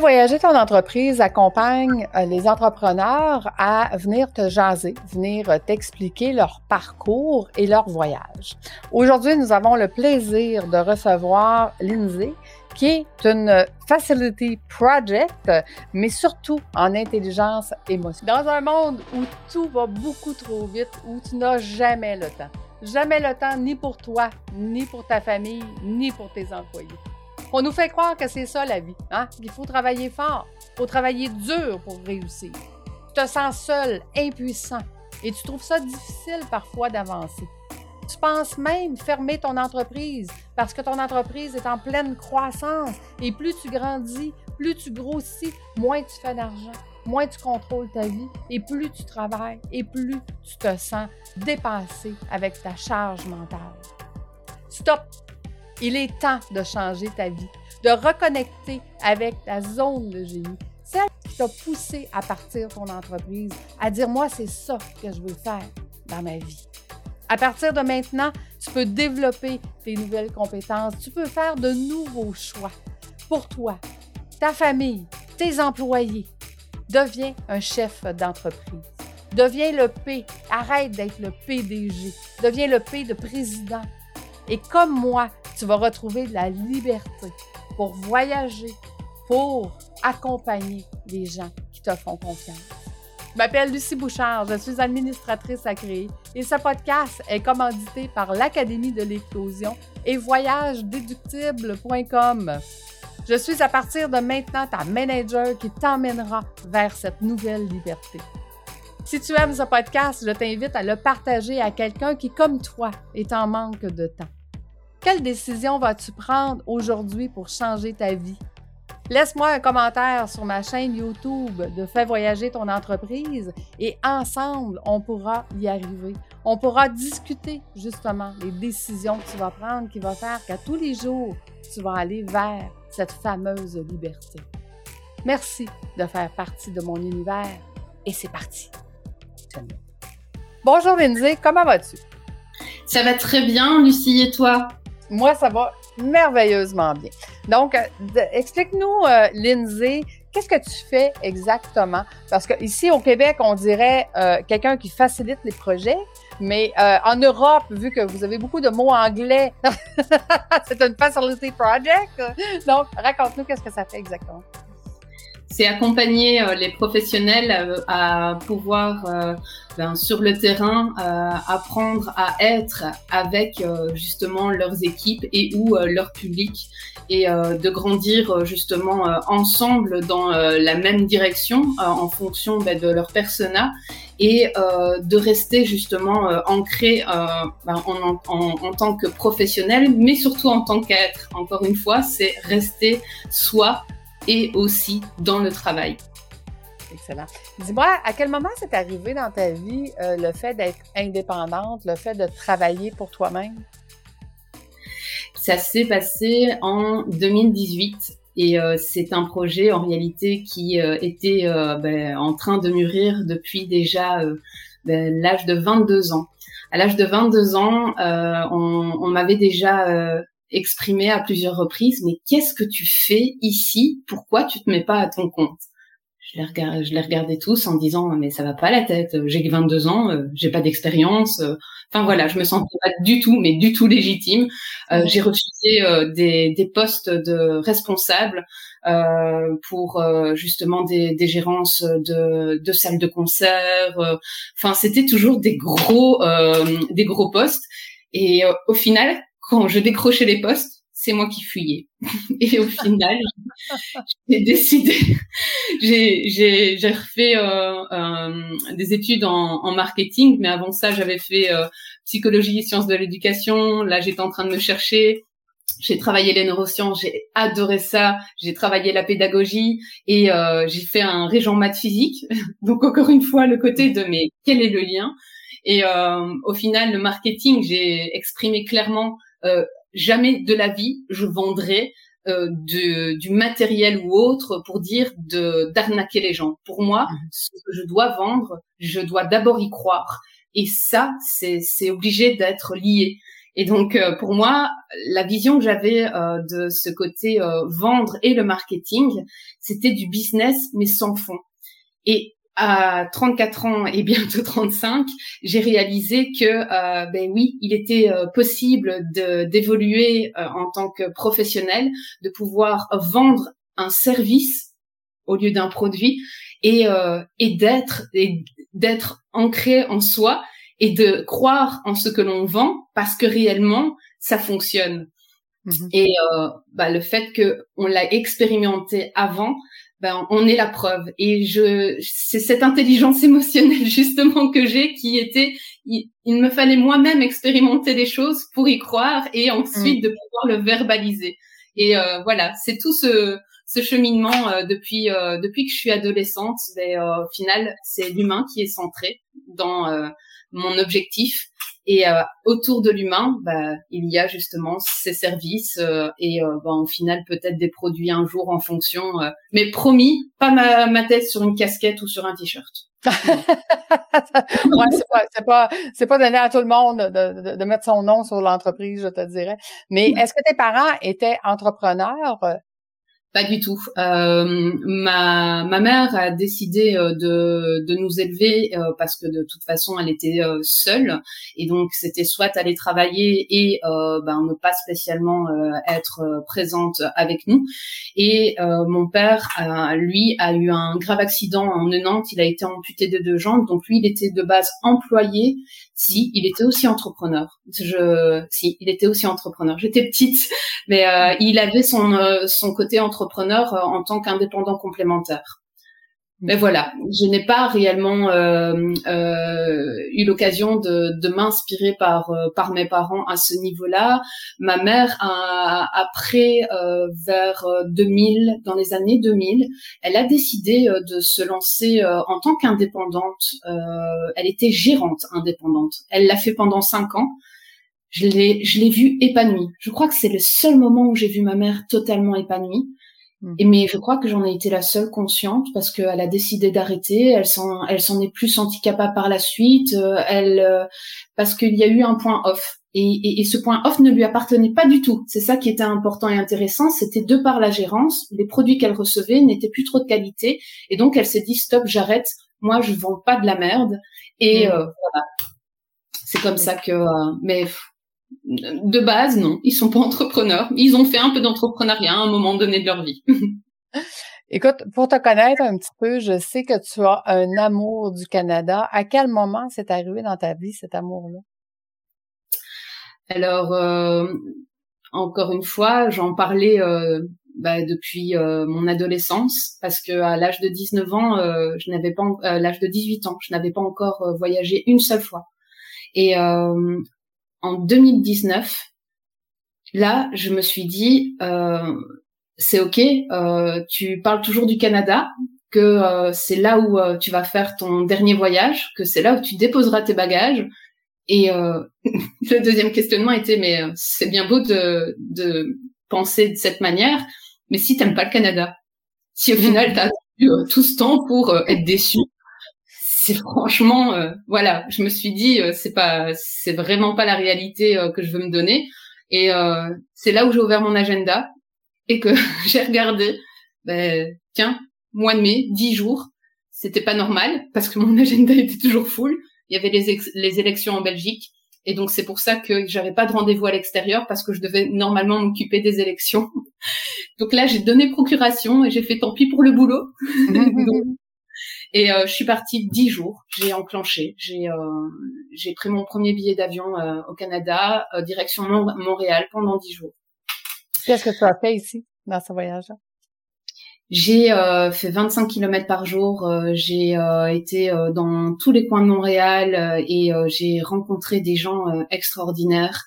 Voyager ton entreprise accompagne euh, les entrepreneurs à venir te jaser, venir euh, t'expliquer leur parcours et leur voyage. Aujourd'hui, nous avons le plaisir de recevoir Lindsay, qui est une Facility Project, mais surtout en intelligence émotionnelle. Dans un monde où tout va beaucoup trop vite, où tu n'as jamais le temps. Jamais le temps ni pour toi, ni pour ta famille, ni pour tes employés. On nous fait croire que c'est ça la vie, hein? qu'il faut travailler fort, il faut travailler dur pour réussir. Tu te sens seul, impuissant, et tu trouves ça difficile parfois d'avancer. Tu penses même fermer ton entreprise parce que ton entreprise est en pleine croissance et plus tu grandis, plus tu grossis, moins tu fais d'argent, moins tu contrôles ta vie et plus tu travailles et plus tu te sens dépassé avec ta charge mentale. Stop! Il est temps de changer ta vie, de reconnecter avec ta zone de génie, celle qui t'a poussé à partir ton entreprise, à dire moi c'est ça que je veux faire dans ma vie. À partir de maintenant, tu peux développer tes nouvelles compétences, tu peux faire de nouveaux choix pour toi, ta famille, tes employés. Deviens un chef d'entreprise. Deviens le P. Arrête d'être le PDG. Deviens le P de président. Et comme moi, tu vas retrouver de la liberté pour voyager, pour accompagner les gens qui te font confiance. Je m'appelle Lucie Bouchard, je suis administratrice à créer et ce podcast est commandité par l'Académie de l'éclosion et voyagedéductible.com. Je suis à partir de maintenant ta manager qui t'emmènera vers cette nouvelle liberté. Si tu aimes ce podcast, je t'invite à le partager à quelqu'un qui, comme toi, est en manque de temps. Quelle décision vas-tu prendre aujourd'hui pour changer ta vie? Laisse-moi un commentaire sur ma chaîne YouTube de Fais voyager ton entreprise et ensemble, on pourra y arriver. On pourra discuter justement des décisions que tu vas prendre qui vont faire qu'à tous les jours, tu vas aller vers cette fameuse liberté. Merci de faire partie de mon univers et c'est parti. Bonjour Lindsay, comment vas-tu? Ça va très bien, Lucie, et toi? Moi, ça va merveilleusement bien. Donc, euh, explique-nous, euh, Lindsay, qu'est-ce que tu fais exactement? Parce qu'ici, au Québec, on dirait euh, quelqu'un qui facilite les projets, mais en Europe, vu que vous avez beaucoup de mots anglais, c'est une facility project. Donc, raconte-nous qu'est-ce que ça fait exactement c'est accompagner euh, les professionnels euh, à pouvoir euh, ben, sur le terrain apprendre à être avec justement leurs équipes et ou leur public et de grandir justement ensemble dans la même direction en fonction ben, de leur persona et de rester justement ancré ben, en, en, en, tant que professionnel, mais surtout en tant qu'être. Encore une fois, c'est rester soi et aussi dans le travail. Excellent. Dis-moi, à quel moment c'est arrivé dans ta vie euh, le fait d'être indépendante, le fait de travailler pour toi-même? Ça s'est passé en 2018 et euh, c'est un projet en réalité qui euh, était ben, en train de mûrir depuis déjà ben, l'âge de 22 ans. À l'âge de 22 ans, on, on m'avait déjà exprimé à plusieurs reprises, mais qu'est-ce que tu fais ici? Pourquoi tu te mets pas à ton compte? Je les, regardais, je les regardais tous en disant mais ça va pas la tête, j'ai 22 ans, euh, j'ai pas d'expérience. Euh. Enfin voilà, je me sentais pas du tout, mais du tout légitime. Euh, j'ai refusé des, des, postes de responsable pour justement des, des gérances de, de, salles de concert. Enfin c'était toujours des gros des gros postes. Et au final, quand je décrochais les postes, c'est moi qui fuyais. Et au final, j'ai décidé, j'ai refait euh, euh, des études en, en, marketing, mais avant ça, j'avais fait euh, psychologie et sciences de l'éducation. Là, j'étais en train de me chercher. J'ai travaillé les neurosciences, j'ai adoré ça. J'ai travaillé la pédagogie et euh, j'ai fait un régent maths physique. Donc encore une fois, le côté de mais quel est le lien? Et euh, au final, le marketing, j'ai exprimé clairement jamais de la vie je vendrai euh, de, du matériel ou autre pour dire de d'arnaquer les gens. Pour moi, mhm. ce que je dois vendre, je dois d'abord y croire. Et ça, c'est c'est obligé d'être lié. Et donc pour moi, la vision que j'avais de ce côté vendre et le marketing, c'était du business mais sans fond. Et à 34 ans et bientôt 35, j'ai réalisé que euh, ben oui, il était euh, possible de d'évoluer euh, en tant que professionnel, de pouvoir vendre un service au lieu d'un produit et et d'être d'être ancré en soi et de croire en ce que l'on vend parce que réellement ça fonctionne. Mmh et bah, le fait que on l'a expérimenté avant, ben, on est la preuve. Et je, c'est cette intelligence émotionnelle justement que j'ai qui était, il, me fallait moi-même expérimenter des choses pour y croire et ensuite mm. de pouvoir le verbaliser. Et euh, voilà, c'est tout ce, ce cheminement euh, depuis euh, depuis que je suis adolescente. Mais au final, c'est l'humain qui est centré dans mon objectif. Et euh, autour de l'humain, bah, il y a justement ces services euh, et euh, bah, au final peut-être des produits un jour en fonction. mais promis, pas ma, ma, tête sur une casquette ou sur un t-shirt. ouais, c'est pas, c'est pas, c'est pas donné à tout le monde de, de, de mettre son nom sur l'entreprise, je te dirais. Mais est-ce que tes parents étaient entrepreneurs? Pas du tout. Euh, ma, ma mère a décidé euh, de, de nous élever euh, parce que de toute façon elle était seule et donc c'était soit aller travailler et ben, ne pas spécialement être présente avec nous. Et mon père, lui, a eu un grave accident en 90. Il a été amputé de deux jambes, donc lui il était de base employé si, il était aussi entrepreneur. Je, si, il était aussi entrepreneur. J'étais petite, mais euh, il avait son euh, son côté entrepreneur euh, en tant qu'indépendant complémentaire. Mais voilà, je n'ai pas réellement euh, euh, eu l'occasion de, de m'inspirer par euh, par mes parents à ce niveau-là. Ma mère, a, après vers 2000, dans les années 2000, elle a décidé de se lancer en tant qu'indépendante. elle était gérante indépendante. Elle l'a fait pendant cinq ans. Je l'ai je l'ai vue épanouie. Je crois que c'est le seul moment où j'ai vu ma mère totalement épanouie. Mm. Et mais je crois que j'en ai été la seule consciente parce qu'elle a décidé d'arrêter. Elle s'en, elle s'en est plus sentie capable par la suite. Euh, elle, euh, parce qu'il y a eu un point off. Et, et, et, ce point off ne lui appartenait pas du tout. C'est ça qui était important et intéressant. C'était de par la gérance, les produits qu'elle recevait n'étaient plus trop de qualité. Et donc elle s'est dit stop, j'arrête. Moi, je vends pas de la merde. Et mm. euh, voilà. C'est comme ça que. mais de base, non, ils sont pas entrepreneurs. Ils ont fait un peu d'entrepreneuriat à un moment donné de leur vie. Écoute, pour te connaître un petit peu, je sais que tu as un amour du Canada. À quel moment c'est arrivé dans ta vie cet amour-là? Alors, euh, encore une fois, j'en parlais euh, bah, depuis euh, mon adolescence parce que à l'âge de 19 ans, je n'avais pas, l'âge de 18 ans, je n'avais pas encore voyagé une seule fois. Et en 2019, là, je me suis dit, euh, c'est ok, euh, tu parles toujours du Canada, que euh, c'est là où euh, tu vas faire ton dernier voyage, que c'est là où tu déposeras tes bagages. Et euh, le deuxième questionnement était, mais c'est bien beau de, de penser de cette manière, mais si t'aimes pas le Canada, si au final t'as eu tout ce temps pour être déçu, c'est franchement, euh, voilà, je me suis dit, euh, c'est pas, c'est vraiment pas la réalité euh, que je veux me donner. Et c'est là où j'ai ouvert mon agenda et que j'ai regardé, ben, tiens, mois de mai, dix jours, c'était pas normal parce que mon agenda était toujours full. Il y avait les, les élections en Belgique. Et donc c'est pour ça que j'avais pas de rendez-vous à l'extérieur parce que je devais normalement m'occuper des élections. donc là j'ai donné procuration et j'ai fait tant pis pour le boulot. Et euh, je suis partie dix jours. J'ai enclenché. J'ai euh, j'ai pris mon premier billet d'avion euh, au Canada, direction Montréal pendant dix jours. Qu'est-ce que tu as fait ici dans ce voyage-là? J'ai fait 25 km par jour. j'ai été dans tous les coins de Montréal et j'ai rencontré des gens extraordinaires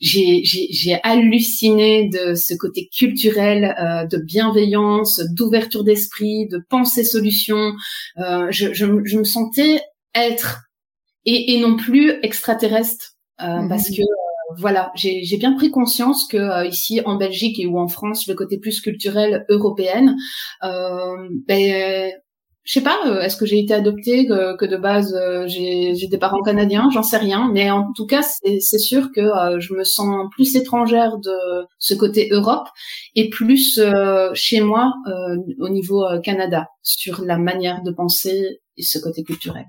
j'ai halluciné de ce côté culturel, euh, de bienveillance, d'ouverture d'esprit, de pensée solution. Euh, je, je, je, me sentais être et, et non plus extraterrestre euh, mhm. parce que euh, voilà, j'ai bien pris conscience que euh, ici en Belgique et ou en France, le côté plus culturel européen, ben, je sais pas, euh, est-ce que j'ai été adoptée, que, que de base euh, j'ai des parents canadiens, j'en sais rien, mais en tout cas c'est sûr que euh, je me sens plus étrangère de ce côté Europe et plus chez moi au niveau Canada sur la manière de penser et ce côté culturel.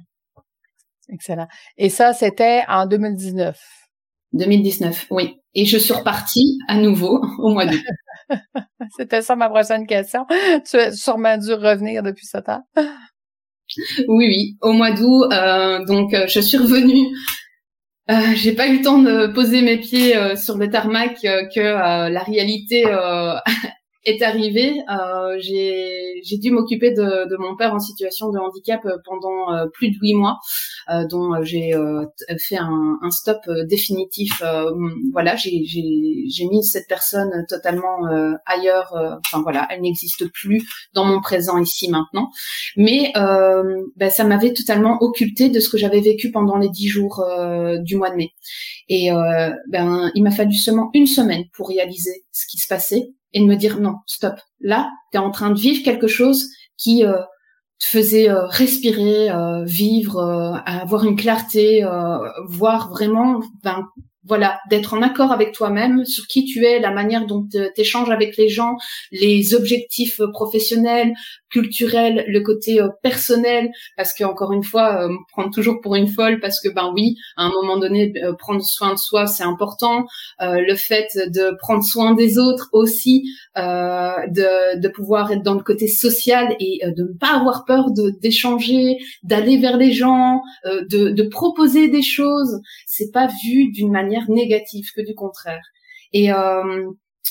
Excellent. Et ça c'était en 2019. 2019, oui. Et je suis repartie à nouveau au mois d'août. C'était ça ma prochaine question. Tu as sûrement dû revenir depuis ce temps. Oui, oui, au mois d'août. Euh, donc, euh, je suis revenue. Euh, j'ai pas eu le temps de poser mes pieds sur le tarmac que la réalité est arrivé, euh, j'ai dû m'occuper de, de, mon père en situation de handicap euh, pendant euh, plus de huit mois, euh, dont j'ai fait un, un stop définitif. voilà, j'ai mis cette personne totalement ailleurs. enfin voilà, elle n'existe plus dans mon présent ici maintenant. Mais ben, ça m'avait totalement occulté de ce que j'avais vécu pendant les dix jours du mois de mai. Et ben, il m'a fallu seulement une semaine pour réaliser ce qui se passait et de me dire non, stop. Là, tu es en train de vivre quelque chose qui euh, te faisait euh, respirer, euh, vivre, avoir une clarté, voir vraiment ben, voilà, d'être en accord avec toi-même sur qui tu es, la manière dont tu échanges avec les gens, les objectifs professionnels, culturels, le côté euh, personnel, parce que encore une fois, euh, prendre toujours pour une folle, parce que ben oui, à un moment donné, euh, prendre soin de soi, c'est important. le fait de prendre soin des autres aussi, de, pouvoir être dans le côté social et de ne pas avoir peur d'échanger, d'aller vers les gens, de, de proposer des choses, c'est pas vu d'une manière négative que du contraire. Et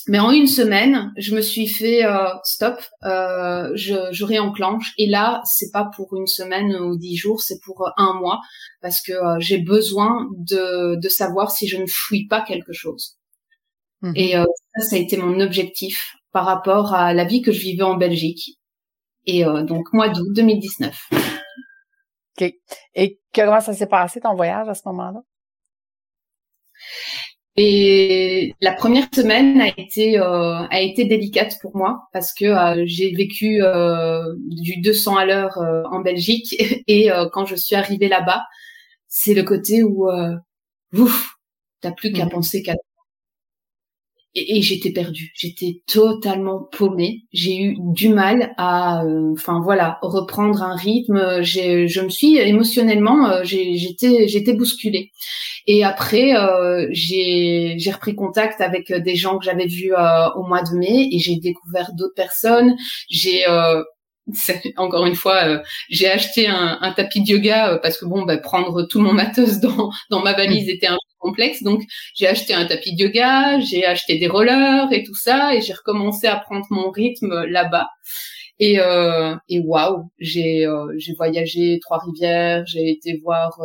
mais en une semaine, je me suis fait euh, stop, euh, je, je, réenclenche. Et là, c'est pas pour une semaine ou dix jours, c'est pour un mois, parce que euh, j'ai besoin de, de savoir si je ne fuis pas quelque chose. Mmh. Et euh, ça, ça a été mon objectif par rapport à la vie que je vivais en Belgique. Et euh, donc mois d'août 2019. Ok. Et comment ça s'est passé ton voyage à ce moment-là? Et la première semaine a été euh, a été délicate pour moi parce que euh, j'ai vécu euh, du 200 à l'heure en Belgique et quand je suis arrivée là-bas, c'est le côté où ouf, t'as plus qu'à mmh. penser qu'à et, j'étais perdue, j'étais totalement paumée. J'ai eu du mal à, enfin voilà, reprendre un rythme. J'ai, je me suis émotionnellement, j'étais, j'étais bousculée. Et après, euh, j'ai repris contact avec euh, des gens que j'avais vus euh, au mois de mai et j'ai découvert d'autres personnes. J'ai euh, encore une fois, euh, j'ai acheté un, un, tapis de yoga parce que bon, bah, prendre tout mon matos dans, dans ma valise était un Donc, j'ai acheté un tapis de yoga, j'ai acheté des rollers et tout ça, et j'ai recommencé à prendre mon rythme là-bas. Et, euh, et waouh, j'ai j'ai voyagé Trois-Rivières, j'ai été voir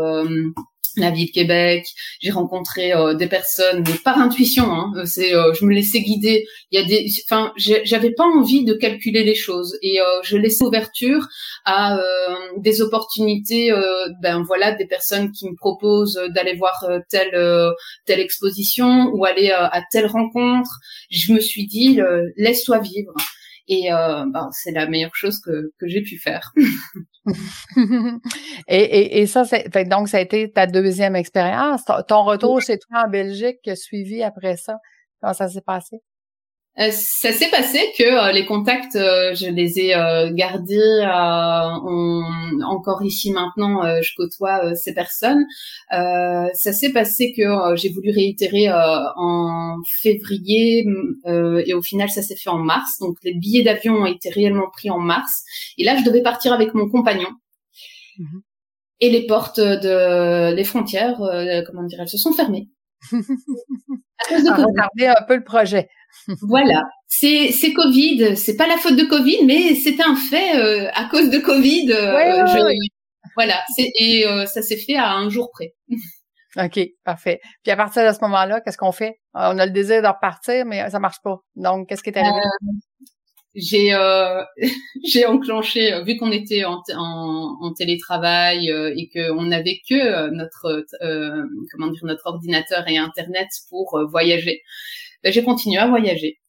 la vie de Québec. J'ai rencontré euh, des personnes, mais par intuition. Hein, euh, c'est, euh, je me laissais guider. Il y a des, enfin, j'avais pas envie de calculer les choses et je laissais ouverture à des opportunités. ben voilà, des personnes qui me proposent d'aller voir telle telle exposition ou aller à telle rencontre. Je me suis dit, laisse-toi vivre. Et euh, ben, c'est la meilleure chose que, que j'ai pu faire. et, et, et, ça, c'est, donc ça a été ta deuxième expérience. Ton retour chez toi en Belgique suivi après ça, comment ça s'est passé? Euh, ça s'est passé que euh, les contacts, euh, je les ai gardés encore ici maintenant. je côtoie ces personnes. ça s'est passé que j'ai voulu réitérer en février et au final ça s'est fait en mars. Donc les billets d'avion ont été réellement pris en mars. Et là je devais partir avec mon compagnon. Mhm. Et les portes de les frontières, comment dire, elles se sont fermées. à cause de un peu le projet voilà, c'est c'est Covid, c'est pas la faute de Covid, mais c'est un fait euh, à cause de Covid. Euh, voilà, et euh, ça s'est fait à un jour près. OK, parfait. Puis à partir de ce moment-là, qu'est-ce qu'on fait? On a le désir de repartir, mais ça marche pas. Donc, qu'est-ce qui est arrivé? j'ai j'ai enclenché vu qu'on était en, en, télétravail et qu'on n'avait que notre comment dire notre ordinateur et internet pour voyager ben, j'ai continué à voyager.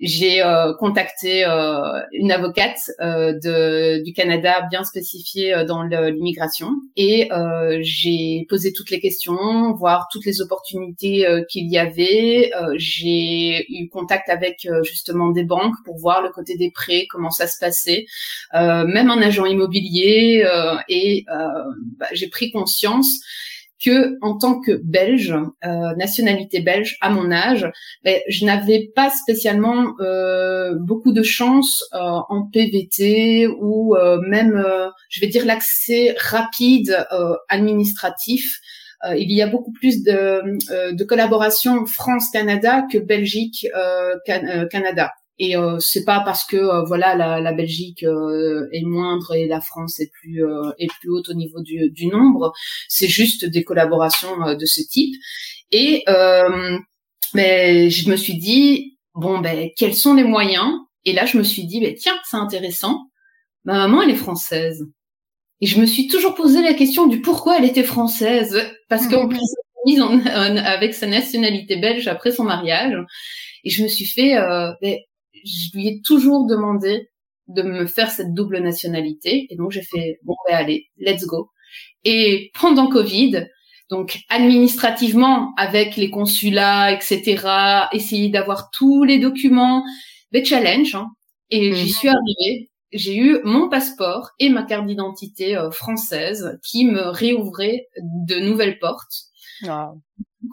j'ai euh, contacté euh, une avocate euh, de, du Canada bien spécifiée dans l'immigration et j'ai posé toutes les questions, voir toutes les opportunités qu'il y avait. j'ai eu contact avec justement des banques pour voir le côté des prêts, comment ça se passait, même un agent immobilier et bah, j'ai pris conscience que en tant que Belge, euh, nationalité belge, à mon âge, ben, je n'avais pas spécialement euh, beaucoup de chance euh, en PVT ou euh, même, euh, je vais dire, l'accès rapide administratif. il y a beaucoup plus de, de collaboration France-Canada que Belgique-Canada. Et euh, c'est pas parce que euh, voilà la, la Belgique euh, est moindre et la France est plus euh, est plus haute au niveau du, du nombre. C'est juste des collaborations de ce type. Et mais je me suis dit bon ben quels sont les moyens? Et là je me suis dit ben tiens c'est intéressant. Ma maman elle est française. Et je me suis toujours posé la question du pourquoi elle était française parce qu'en plus mise en, avec sa nationalité belge après son mariage. Et je me suis fait, euh, ben, je lui ai toujours demandé de me faire cette double nationalité. Et donc, j'ai fait, bon, ben, allez, let's go. Et pendant Covid, donc administrativement, avec les consulats, etc., essayer d'avoir tous les documents, des challenges. Hein. Et j'y mhm. suis arrivée. J'ai eu mon passeport et ma carte d'identité euh, française qui me réouvraient de nouvelles portes.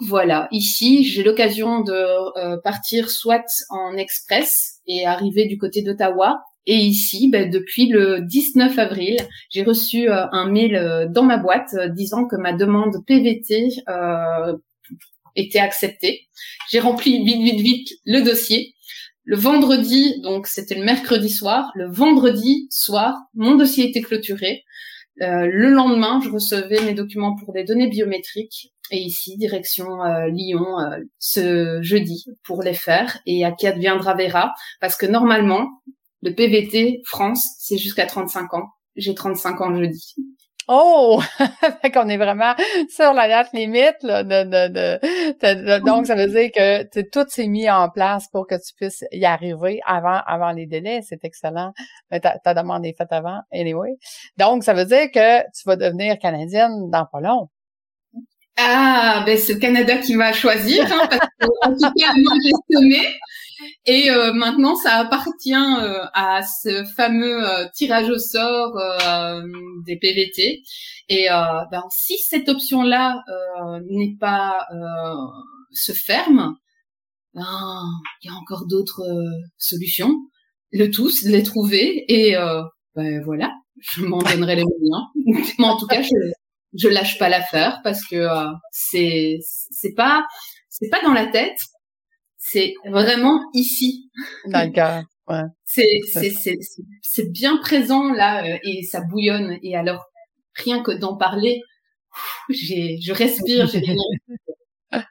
Voilà, ici, j'ai l'occasion de euh, partir soit en express et arriver du côté d'Ottawa. Et ici, ben, depuis le 19 avril, j'ai reçu euh, un mail euh, dans ma boîte disant que ma demande PVT était acceptée. J'ai rempli vite, vite, vite le dossier. Le vendredi, donc c'était le mercredi soir, le vendredi soir, mon dossier était clôturé. Euh, le lendemain, je recevais mes documents pour des données biométriques et ici, direction euh, Lyon euh, ce jeudi pour les faire et à qui adviendra verra parce que normalement, le PVT France, c'est jusqu'à 35 ans. J'ai 35 ans jeudi. Oh! fait qu'on est vraiment sur la date limite là, de, de, donc ça veut dire que tout s'est mis en place pour que tu puisses y arriver avant avant les délais. C'est excellent. Mais ta, ta demande est faite avant, anyway. Donc, ça veut dire que tu vas devenir canadienne dans pas long. Ah, ben c'est le Canada qui va choisir, hein, parce que, en tout cas, moi j'ai semé. Et euh, maintenant, ça appartient euh, à ce fameux euh, tirage au sort des PVT. Et ben, si cette option-là n'est pas se ferme, ben il y a encore d'autres solutions. Le de les trouver. Et ben voilà, je m'en donnerai les moyens. Mais en tout cas, je je lâche pas l'affaire parce que euh, c'est c'est pas c'est pas dans la tête, c'est vraiment ici. D'accord. Ouais. c'est c'est c'est c'est bien présent là euh, et ça bouillonne et alors rien que d'en parler, j'ai je respire, j'ai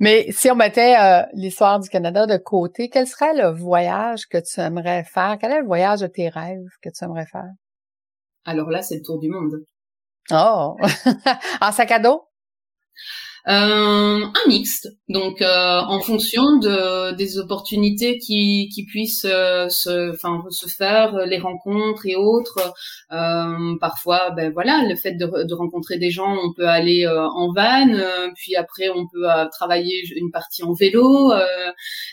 Mais si on mettait euh, l'histoire du Canada de côté, quel serait le voyage que tu aimerais faire? Quel est le voyage de tes rêves que tu aimerais faire? Alors là, c'est le tour du monde. Oh, en sac à dos? Euh, un mixte, donc euh, en fonction de des opportunités qui qui puissent euh, se enfin se faire, les rencontres et autres. parfois, ben voilà, le fait de, de, rencontrer des gens, on peut aller en van, puis après on peut travailler une partie en vélo,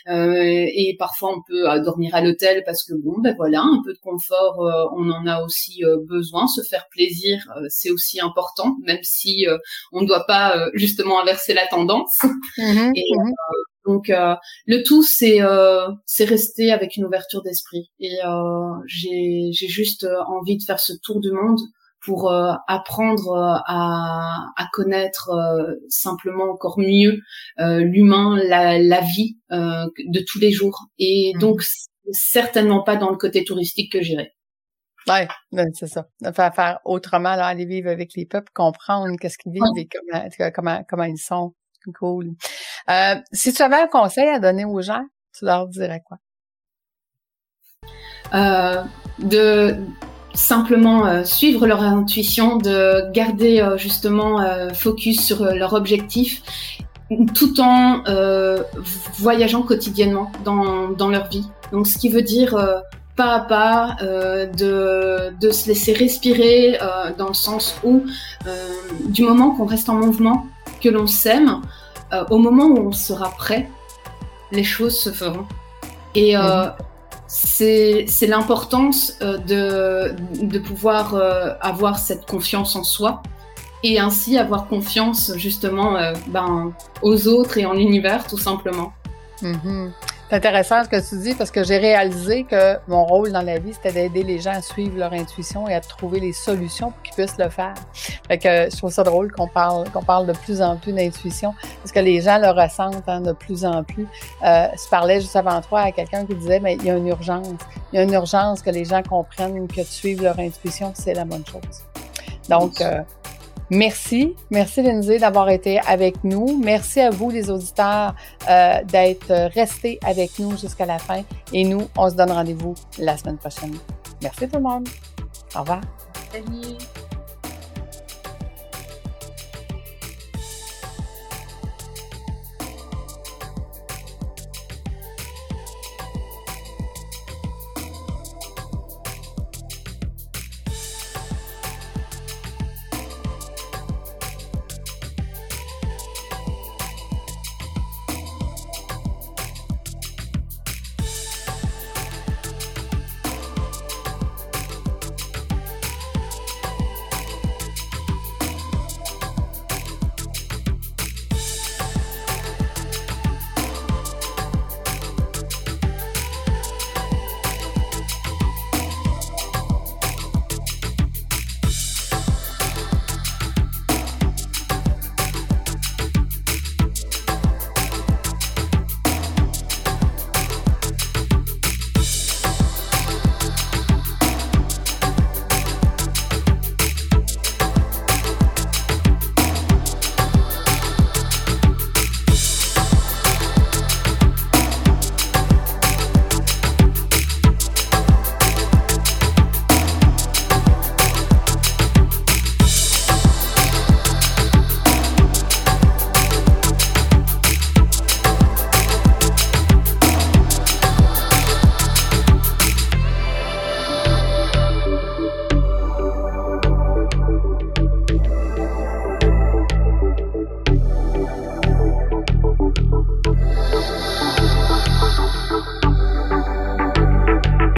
et parfois on peut dormir à l'hôtel parce que bon, ben voilà, un peu de confort, on en a aussi besoin. Se faire plaisir, c'est aussi important, même si on ne doit pas justement inverser la tendance. Mhm, et, mhm. Euh, donc euh, le tout c'est euh, c'est rester avec une ouverture d'esprit et j'ai j'ai juste envie de faire ce tour du monde pour apprendre à, à connaître simplement encore mieux l'humain, la, la vie de tous les jours. Et mhm. donc certainement pas dans le côté touristique que j'irai. Ouais, c'est ça. Faire, faire autrement, là, aller vivre avec les peuples, comprendre qu'est-ce qu'ils vivent et comment, comment, comment ils sont. Cool. Euh, si tu avais un conseil à donner aux gens, tu leur dirais quoi? Euh, de simplement euh, suivre leur intuition, de garder euh, justement euh, focus sur leur objectif tout en voyageant quotidiennement dans, dans, leur vie. Donc, ce qui veut dire pas à pas, de, de, se laisser respirer dans le sens où, du moment qu'on reste en mouvement, que l'on s'aime, au moment où on sera prêt, les choses se feront. Et euh, c'est l'importance euh, de, de pouvoir euh, avoir cette confiance en soi et ainsi avoir confiance justement ben, aux autres et en l'univers tout simplement. Mm-hmm. C'est intéressant ce que tu dis parce que j'ai réalisé que mon rôle dans la vie, c'était d'aider les gens à suivre leur intuition et à trouver les solutions pour qu'ils puissent le faire. Fait que je trouve ça drôle qu'on parle, qu'on parle de plus en plus d'intuition parce que les gens le ressentent hein, de plus en plus. Euh, je parlais juste avant toi à quelqu'un qui disait, mais il y a une urgence. Il y a une urgence que les gens comprennent que de suivre leur intuition, c'est la bonne chose. Donc, euh, Merci. Merci, Lindsay, d'avoir été avec nous. Merci à vous, les auditeurs, euh, d'être restés avec nous jusqu'à la fin. Et nous, on se donne rendez-vous la semaine prochaine. Merci tout le monde. Au revoir. Salut.